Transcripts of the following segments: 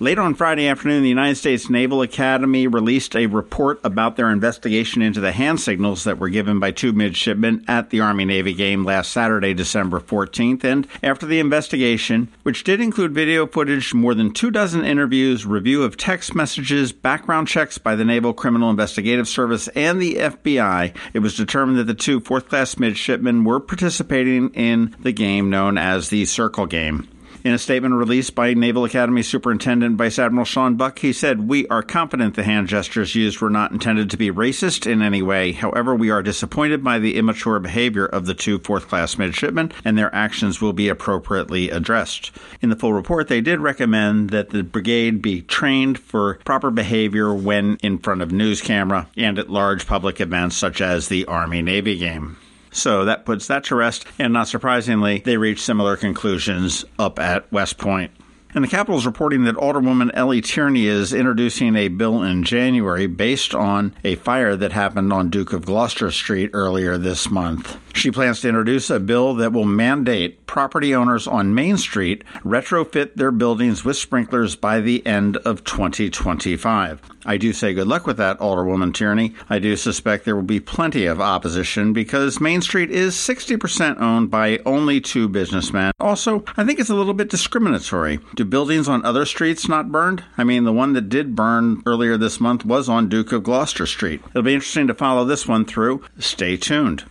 Late on Friday afternoon, the United States Naval Academy released a report about their investigation into the hand signals that were given by two midshipmen at the Army Navy game last Saturday, December 14th. And after the investigation, which did include video footage, more than two dozen interviews, review of text messages, background checks by the Naval Criminal Investigative Service and the FBI, it was determined that the two fourth class midshipmen were participating in the game known as the Circle Game. In a statement released by Naval Academy Superintendent Vice Admiral Sean Buck, he said, We are confident the hand gestures used were not intended to be racist in any way. However, we are disappointed by the immature behavior of the two fourth class midshipmen, and their actions will be appropriately addressed. In the full report, they did recommend that the brigade be trained for proper behavior when in front of news camera and at large public events such as the Army Navy game. So that puts that to rest, and not surprisingly, they reached similar conclusions up at West Point. And the Capital is reporting that Alderwoman Elly Tierney is introducing a bill in January based on a fire that happened on Duke of Gloucester Street earlier this month. She plans to introduce a bill that will mandate property owners on Main Street retrofit their buildings with sprinklers by the end of 2025. I do say good luck with that, Alderwoman Tierney. I do suspect there will be plenty of opposition because Main Street is 60% owned by only two businessmen. Also, I think it's a little bit discriminatory. Do buildings on other streets not burned? I mean, the one that did burn earlier this month was on Duke of Gloucester Street. It'll be interesting to follow this one through. Stay tuned.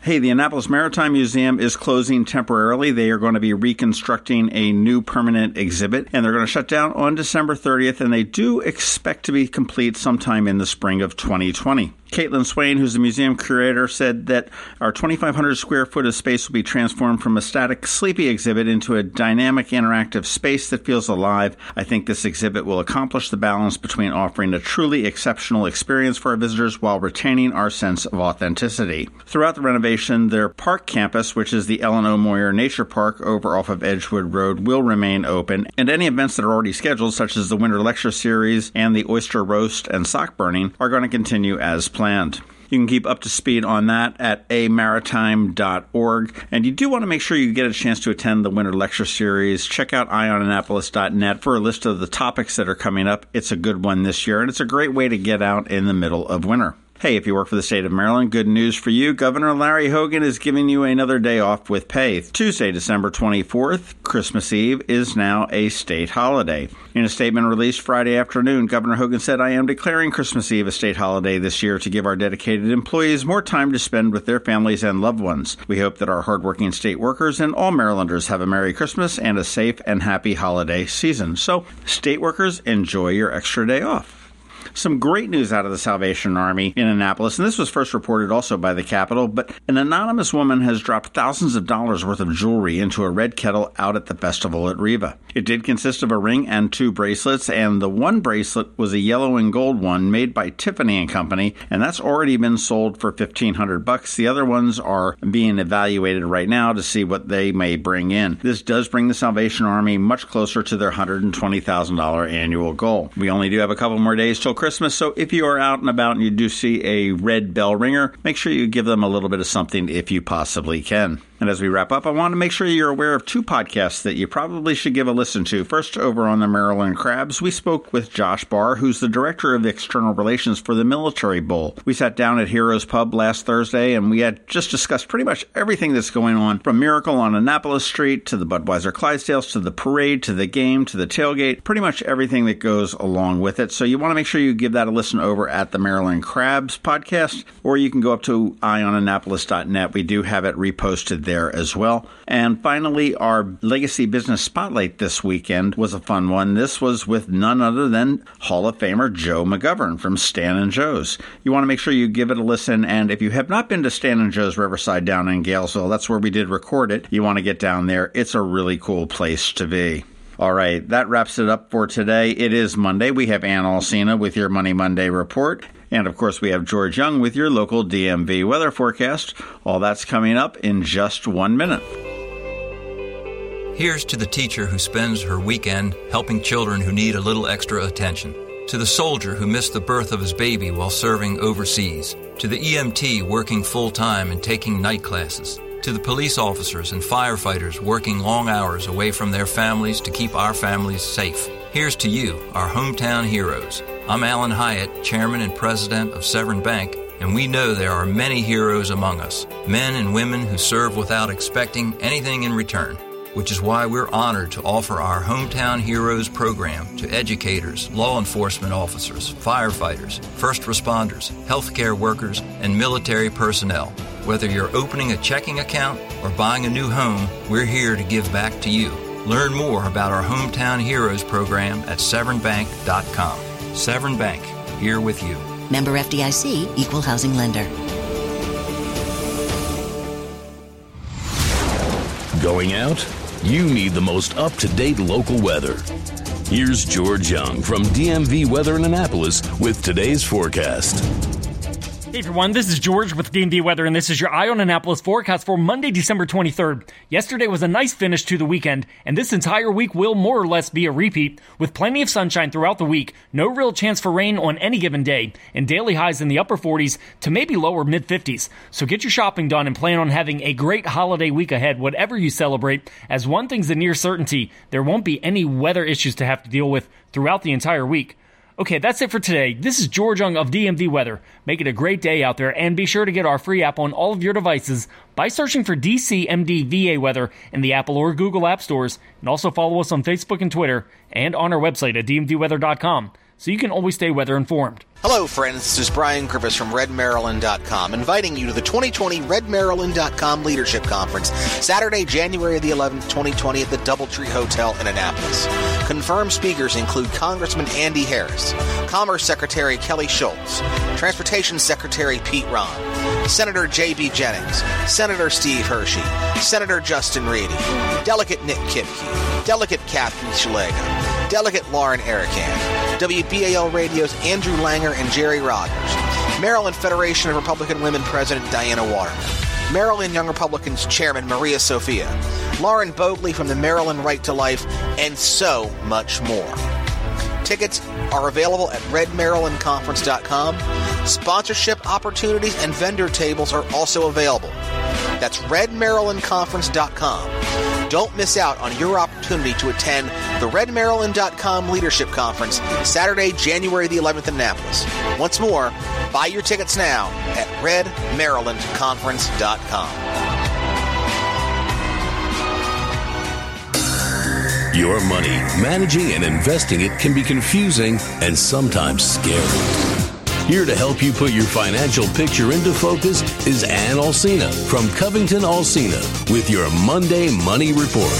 Hey, the Annapolis Maritime Museum is closing temporarily. They are going to be reconstructing a new permanent exhibit, and they're going to shut down on December 30th, and they do expect to be complete sometime in the spring of 2020. Caitlin Swain, who's the museum curator, said that our 2,500 square foot of space will be transformed from a static, sleepy exhibit into a dynamic, interactive space that feels alive. I think this exhibit will accomplish the balance between offering a truly exceptional experience for our visitors while retaining our sense of authenticity. Throughout the renovation, their park campus, which is the Ellen O. Moyer Nature Park over off of Edgewood Road, will remain open, and any events that are already scheduled, such as the Winter Lecture Series and the Oyster Roast and Sock Burning, are going to continue as planned planned. You can keep up to speed on that at amaritime.org. And you do want to make sure you get a chance to attend the Winter Lecture Series. Check out eyeonannapolis.net for a list of the topics that are coming up. It's a good one this year, and it's a great way to get out in the middle of winter. Hey, if you work for the state of Maryland, good news for you. Governor Larry Hogan is giving you another day off with pay. Tuesday, December 24th, Christmas Eve, is now a state holiday. In a statement released Friday afternoon, Governor Hogan said, I am declaring Christmas Eve a state holiday this year to give our dedicated employees more time to spend with their families and loved ones. We hope that our hardworking state workers and all Marylanders have a Merry Christmas and a safe and happy holiday season. So, state workers, enjoy your extra day off some great news out of the Salvation Army in Annapolis, and this was first reported also by the Capital. But an anonymous woman has dropped thousands of dollars worth of jewelry into a red kettle out at the festival at Riva. It did consist of a ring and two bracelets, and the one bracelet was a yellow and gold one made by Tiffany and Company, and that's already been sold for fifteen hundred bucks. The other ones are being evaluated right now to see what they may bring in. This does bring the Salvation Army much closer to their hundred and twenty thousand dollar annual goal. We only do have a couple more days till Christmas, so if you are out and about and you do see a red bell ringer, make sure you give them a little bit of something if you possibly can. And as we wrap up, I want to make sure you're aware of two podcasts that you probably should give a listen to. First, over on the Maryland Crabs, we spoke with Josh Barr, who's the Director of External Relations for the Military Bowl. We sat down at Heroes Pub last Thursday and we had just discussed pretty much everything that's going on from Miracle on Annapolis Street to the Budweiser Clydesdales to the parade to the game to the tailgate, pretty much everything that goes along with it. So you want to make sure you give that a listen over at the Maryland Crabs podcast, or you can go up to eyeonannapolis.net. We do have it reposted there there as well. And finally, our Legacy Business Spotlight this weekend was a fun one. This was with none other than Hall of Famer Joe McGovern from Stan and Joe's. You want to make sure you give it a listen. And if you have not been to Stan and Joe's Riverside down in Galesville, that's where we did record it. You want to get down there. It's a really cool place to be. All right, that wraps it up for today. It is Monday. We have Ann Alsina with your Money Monday report. And of course, we have George Young with your local DMV weather forecast. All that's coming up in just one minute. Here's to the teacher who spends her weekend helping children who need a little extra attention. To the soldier who missed the birth of his baby while serving overseas. To the EMT working full time and taking night classes. To the police officers and firefighters working long hours away from their families to keep our families safe. Here's to you, our hometown heroes. I'm Alan Hyatt, Chairman and President of Severn Bank, and we know there are many heroes among us, men and women who serve without expecting anything in return which is why we're honored to offer our Hometown Heroes program to educators, law enforcement officers, firefighters, first responders, healthcare workers, and military personnel. Whether you're opening a checking account or buying a new home, we're here to give back to you. Learn more about our Hometown Heroes program at severnbank.com. Severn Bank, here with you. Member FDIC, Equal Housing Lender. Going out? You need the most up to date local weather. Here's George Young from DMV Weather in Annapolis with today's forecast. Hey everyone, this is George with DMV Weather, and this is your Eye on Annapolis forecast for Monday, December 23rd. Yesterday was a nice finish to the weekend, and this entire week will more or less be a repeat, with plenty of sunshine throughout the week, no real chance for rain on any given day, and daily highs in the upper 40s to maybe lower mid 50s. So get your shopping done and plan on having a great holiday week ahead, whatever you celebrate, as one thing's a near certainty, there won't be any weather issues to have to deal with throughout the entire week. Okay, that's it for today. This is George Young of DMV Weather. Make it a great day out there and be sure to get our free app on all of your devices by searching for DCMD VA Weather in the Apple or Google App Stores and also follow us on Facebook and Twitter and on our website at dmvweather.com so you can always stay weather informed. Hello, friends. This is Brian Griffiths from RedMaryland.com, inviting you to the 2020 RedMaryland.com Leadership Conference, Saturday, January the 11th, 2020, at the Doubletree Hotel in Annapolis. Confirmed speakers include Congressman Andy Harris, Commerce Secretary Kelly Schultz, Transportation Secretary Pete Rahn, Senator J.B. Jennings, Senator Steve Hershey, Senator Justin Ready, Delegate Nick Kipke, Delegate Kathy Szeliga, Delegate Lauren Arikan, WBAL Radio's Andrew Langer and Jerry Rogers, Maryland Federation of Republican Women President Diana Waterman, Maryland Young Republicans Chairman Maria Sophia, Lauren Bogley from the Maryland Right to Life, and so much more. Tickets are available at redmarylandconference.com. Sponsorship opportunities and vendor tables are also available. That's redmarylandconference.com. Don't miss out on your opportunity to attend the redmaryland.com Leadership Conference Saturday, January the 11th in Annapolis. Once more, buy your tickets now at redmarylandconference.com. Your money, managing and investing it can be confusing and sometimes scary. Here to help you put your financial picture into focus is Ann Alsina from Covington Alsina with your Monday Money Report.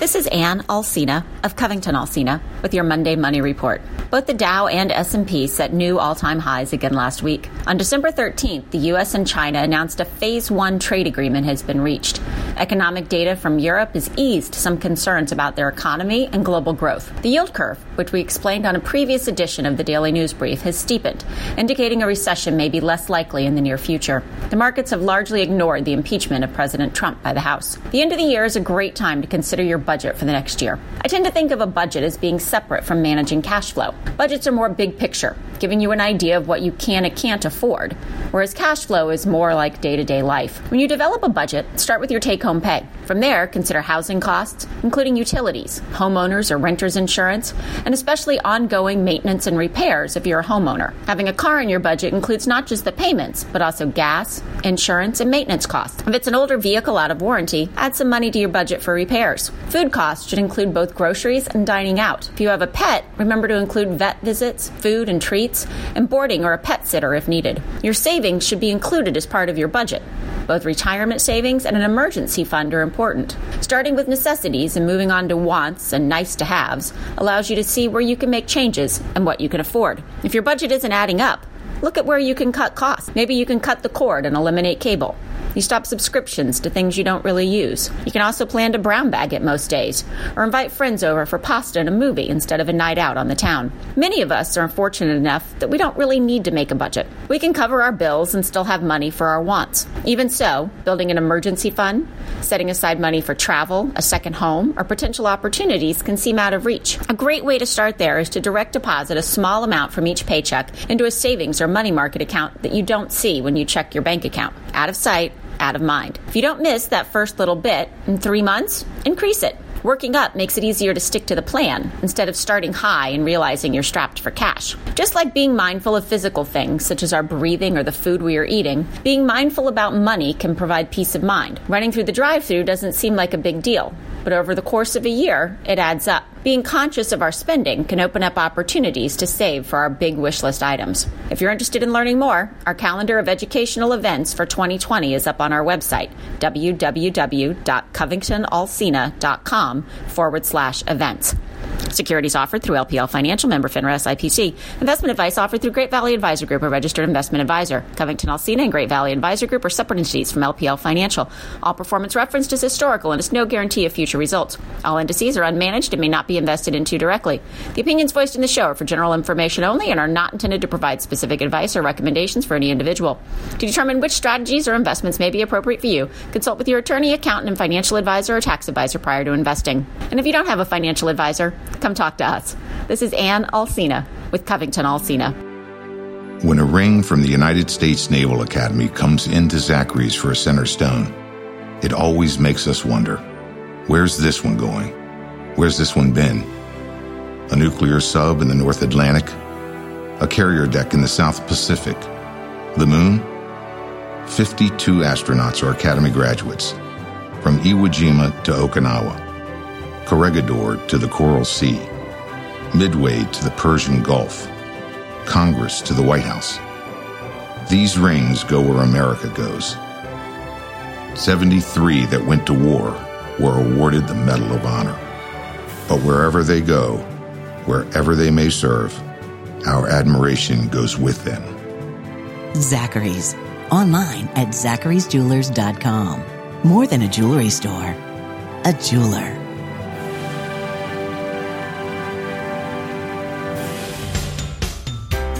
This is Ann Alsina of Covington Alsina with your Monday Money Report. Both the Dow and S&P set new all-time highs again last week. On December 13th, the US and China announced a phase 1 trade agreement has been reached. Economic data from Europe has eased some concerns about their economy and global growth. The yield curve, which we explained on a previous edition of the Daily News Brief, has steepened, indicating a recession may be less likely in the near future. The markets have largely ignored the impeachment of President Trump by the House. The end of the year is a great time to consider your budget for the next year. I tend to think of a budget as being separate from managing cash flow. Budgets are more big picture, giving you an idea of what you can and can't afford, whereas cash flow is more like day to day life. When you develop a budget, start with your take home pay. From there, consider housing costs, including utilities, homeowners or renters insurance, and especially ongoing maintenance and repairs if you're a homeowner. Having a car in your budget includes not just the payments, but also gas, insurance, and maintenance costs. If it's an older vehicle out of warranty, add some money to your budget for repairs. Food costs should include both groceries and dining out. If you have a pet, remember to include vet visits, food and treats, and boarding or a pet sitter if needed. Your savings should be included as part of your budget. Both retirement savings and an emergency fund are important. Starting with necessities and moving on to wants and nice to haves allows you to see where you can make changes and what you can afford. If your budget isn't adding up, look at where you can cut costs. Maybe you can cut the cord and eliminate cable. You stop subscriptions to things you don't really use. You can also plan to brown bag it most days, or invite friends over for pasta and a movie instead of a night out on the town. Many of us are fortunate enough that we don't really need to make a budget. We can cover our bills and still have money for our wants. Even so, building an emergency fund, setting aside money for travel, a second home, or potential opportunities can seem out of reach. A great way to start there is to direct deposit a small amount from each paycheck into a savings or money market account that you don't see when you check your bank account. Out of sight, out of mind. If you don't miss that first little bit in three months, increase it. Working up makes it easier to stick to the plan instead of starting high and realizing you're strapped for cash. Just like being mindful of physical things, such as our breathing or the food we are eating, being mindful about money can provide peace of mind. Running through the drive through doesn't seem like a big deal, but over the course of a year, it adds up. Being conscious of our spending can open up opportunities to save for our big wish list items. If you're interested in learning more, our calendar of educational events for 2020 is up on our website, www.covingtonalsina.com forward slash events. Securities offered through LPL Financial member FINRA SIPC. Investment advice offered through Great Valley Advisor Group, a registered investment advisor. Covington Alsina and Great Valley Advisor Group are separate entities from LPL Financial. All performance referenced is historical and is no guarantee of future results. All indices are unmanaged and may not be invested into directly. The opinions voiced in the show are for general information only and are not intended to provide specific advice or recommendations for any individual. To determine which strategies or investments may be appropriate for you, consult with your attorney, accountant, and financial advisor or tax advisor prior to investing. And if you don't have a financial advisor, come talk to us. This is Ann Alsina with Covington Alsina. When a ring from the United States Naval Academy comes into Zachary's for a center stone, it always makes us wonder where's this one going? Where's this one been? A nuclear sub in the North Atlantic? A carrier deck in the South Pacific? The moon? 52 astronauts are Academy graduates, from Iwo Jima to Okinawa. Corregidor to the Coral Sea, Midway to the Persian Gulf, Congress to the White House. These rings go where America goes. 73 that went to war were awarded the Medal of Honor. But wherever they go, wherever they may serve, our admiration goes with them. Zachary's. Online at zacharysjewelers.com. More than a jewelry store, a jeweler.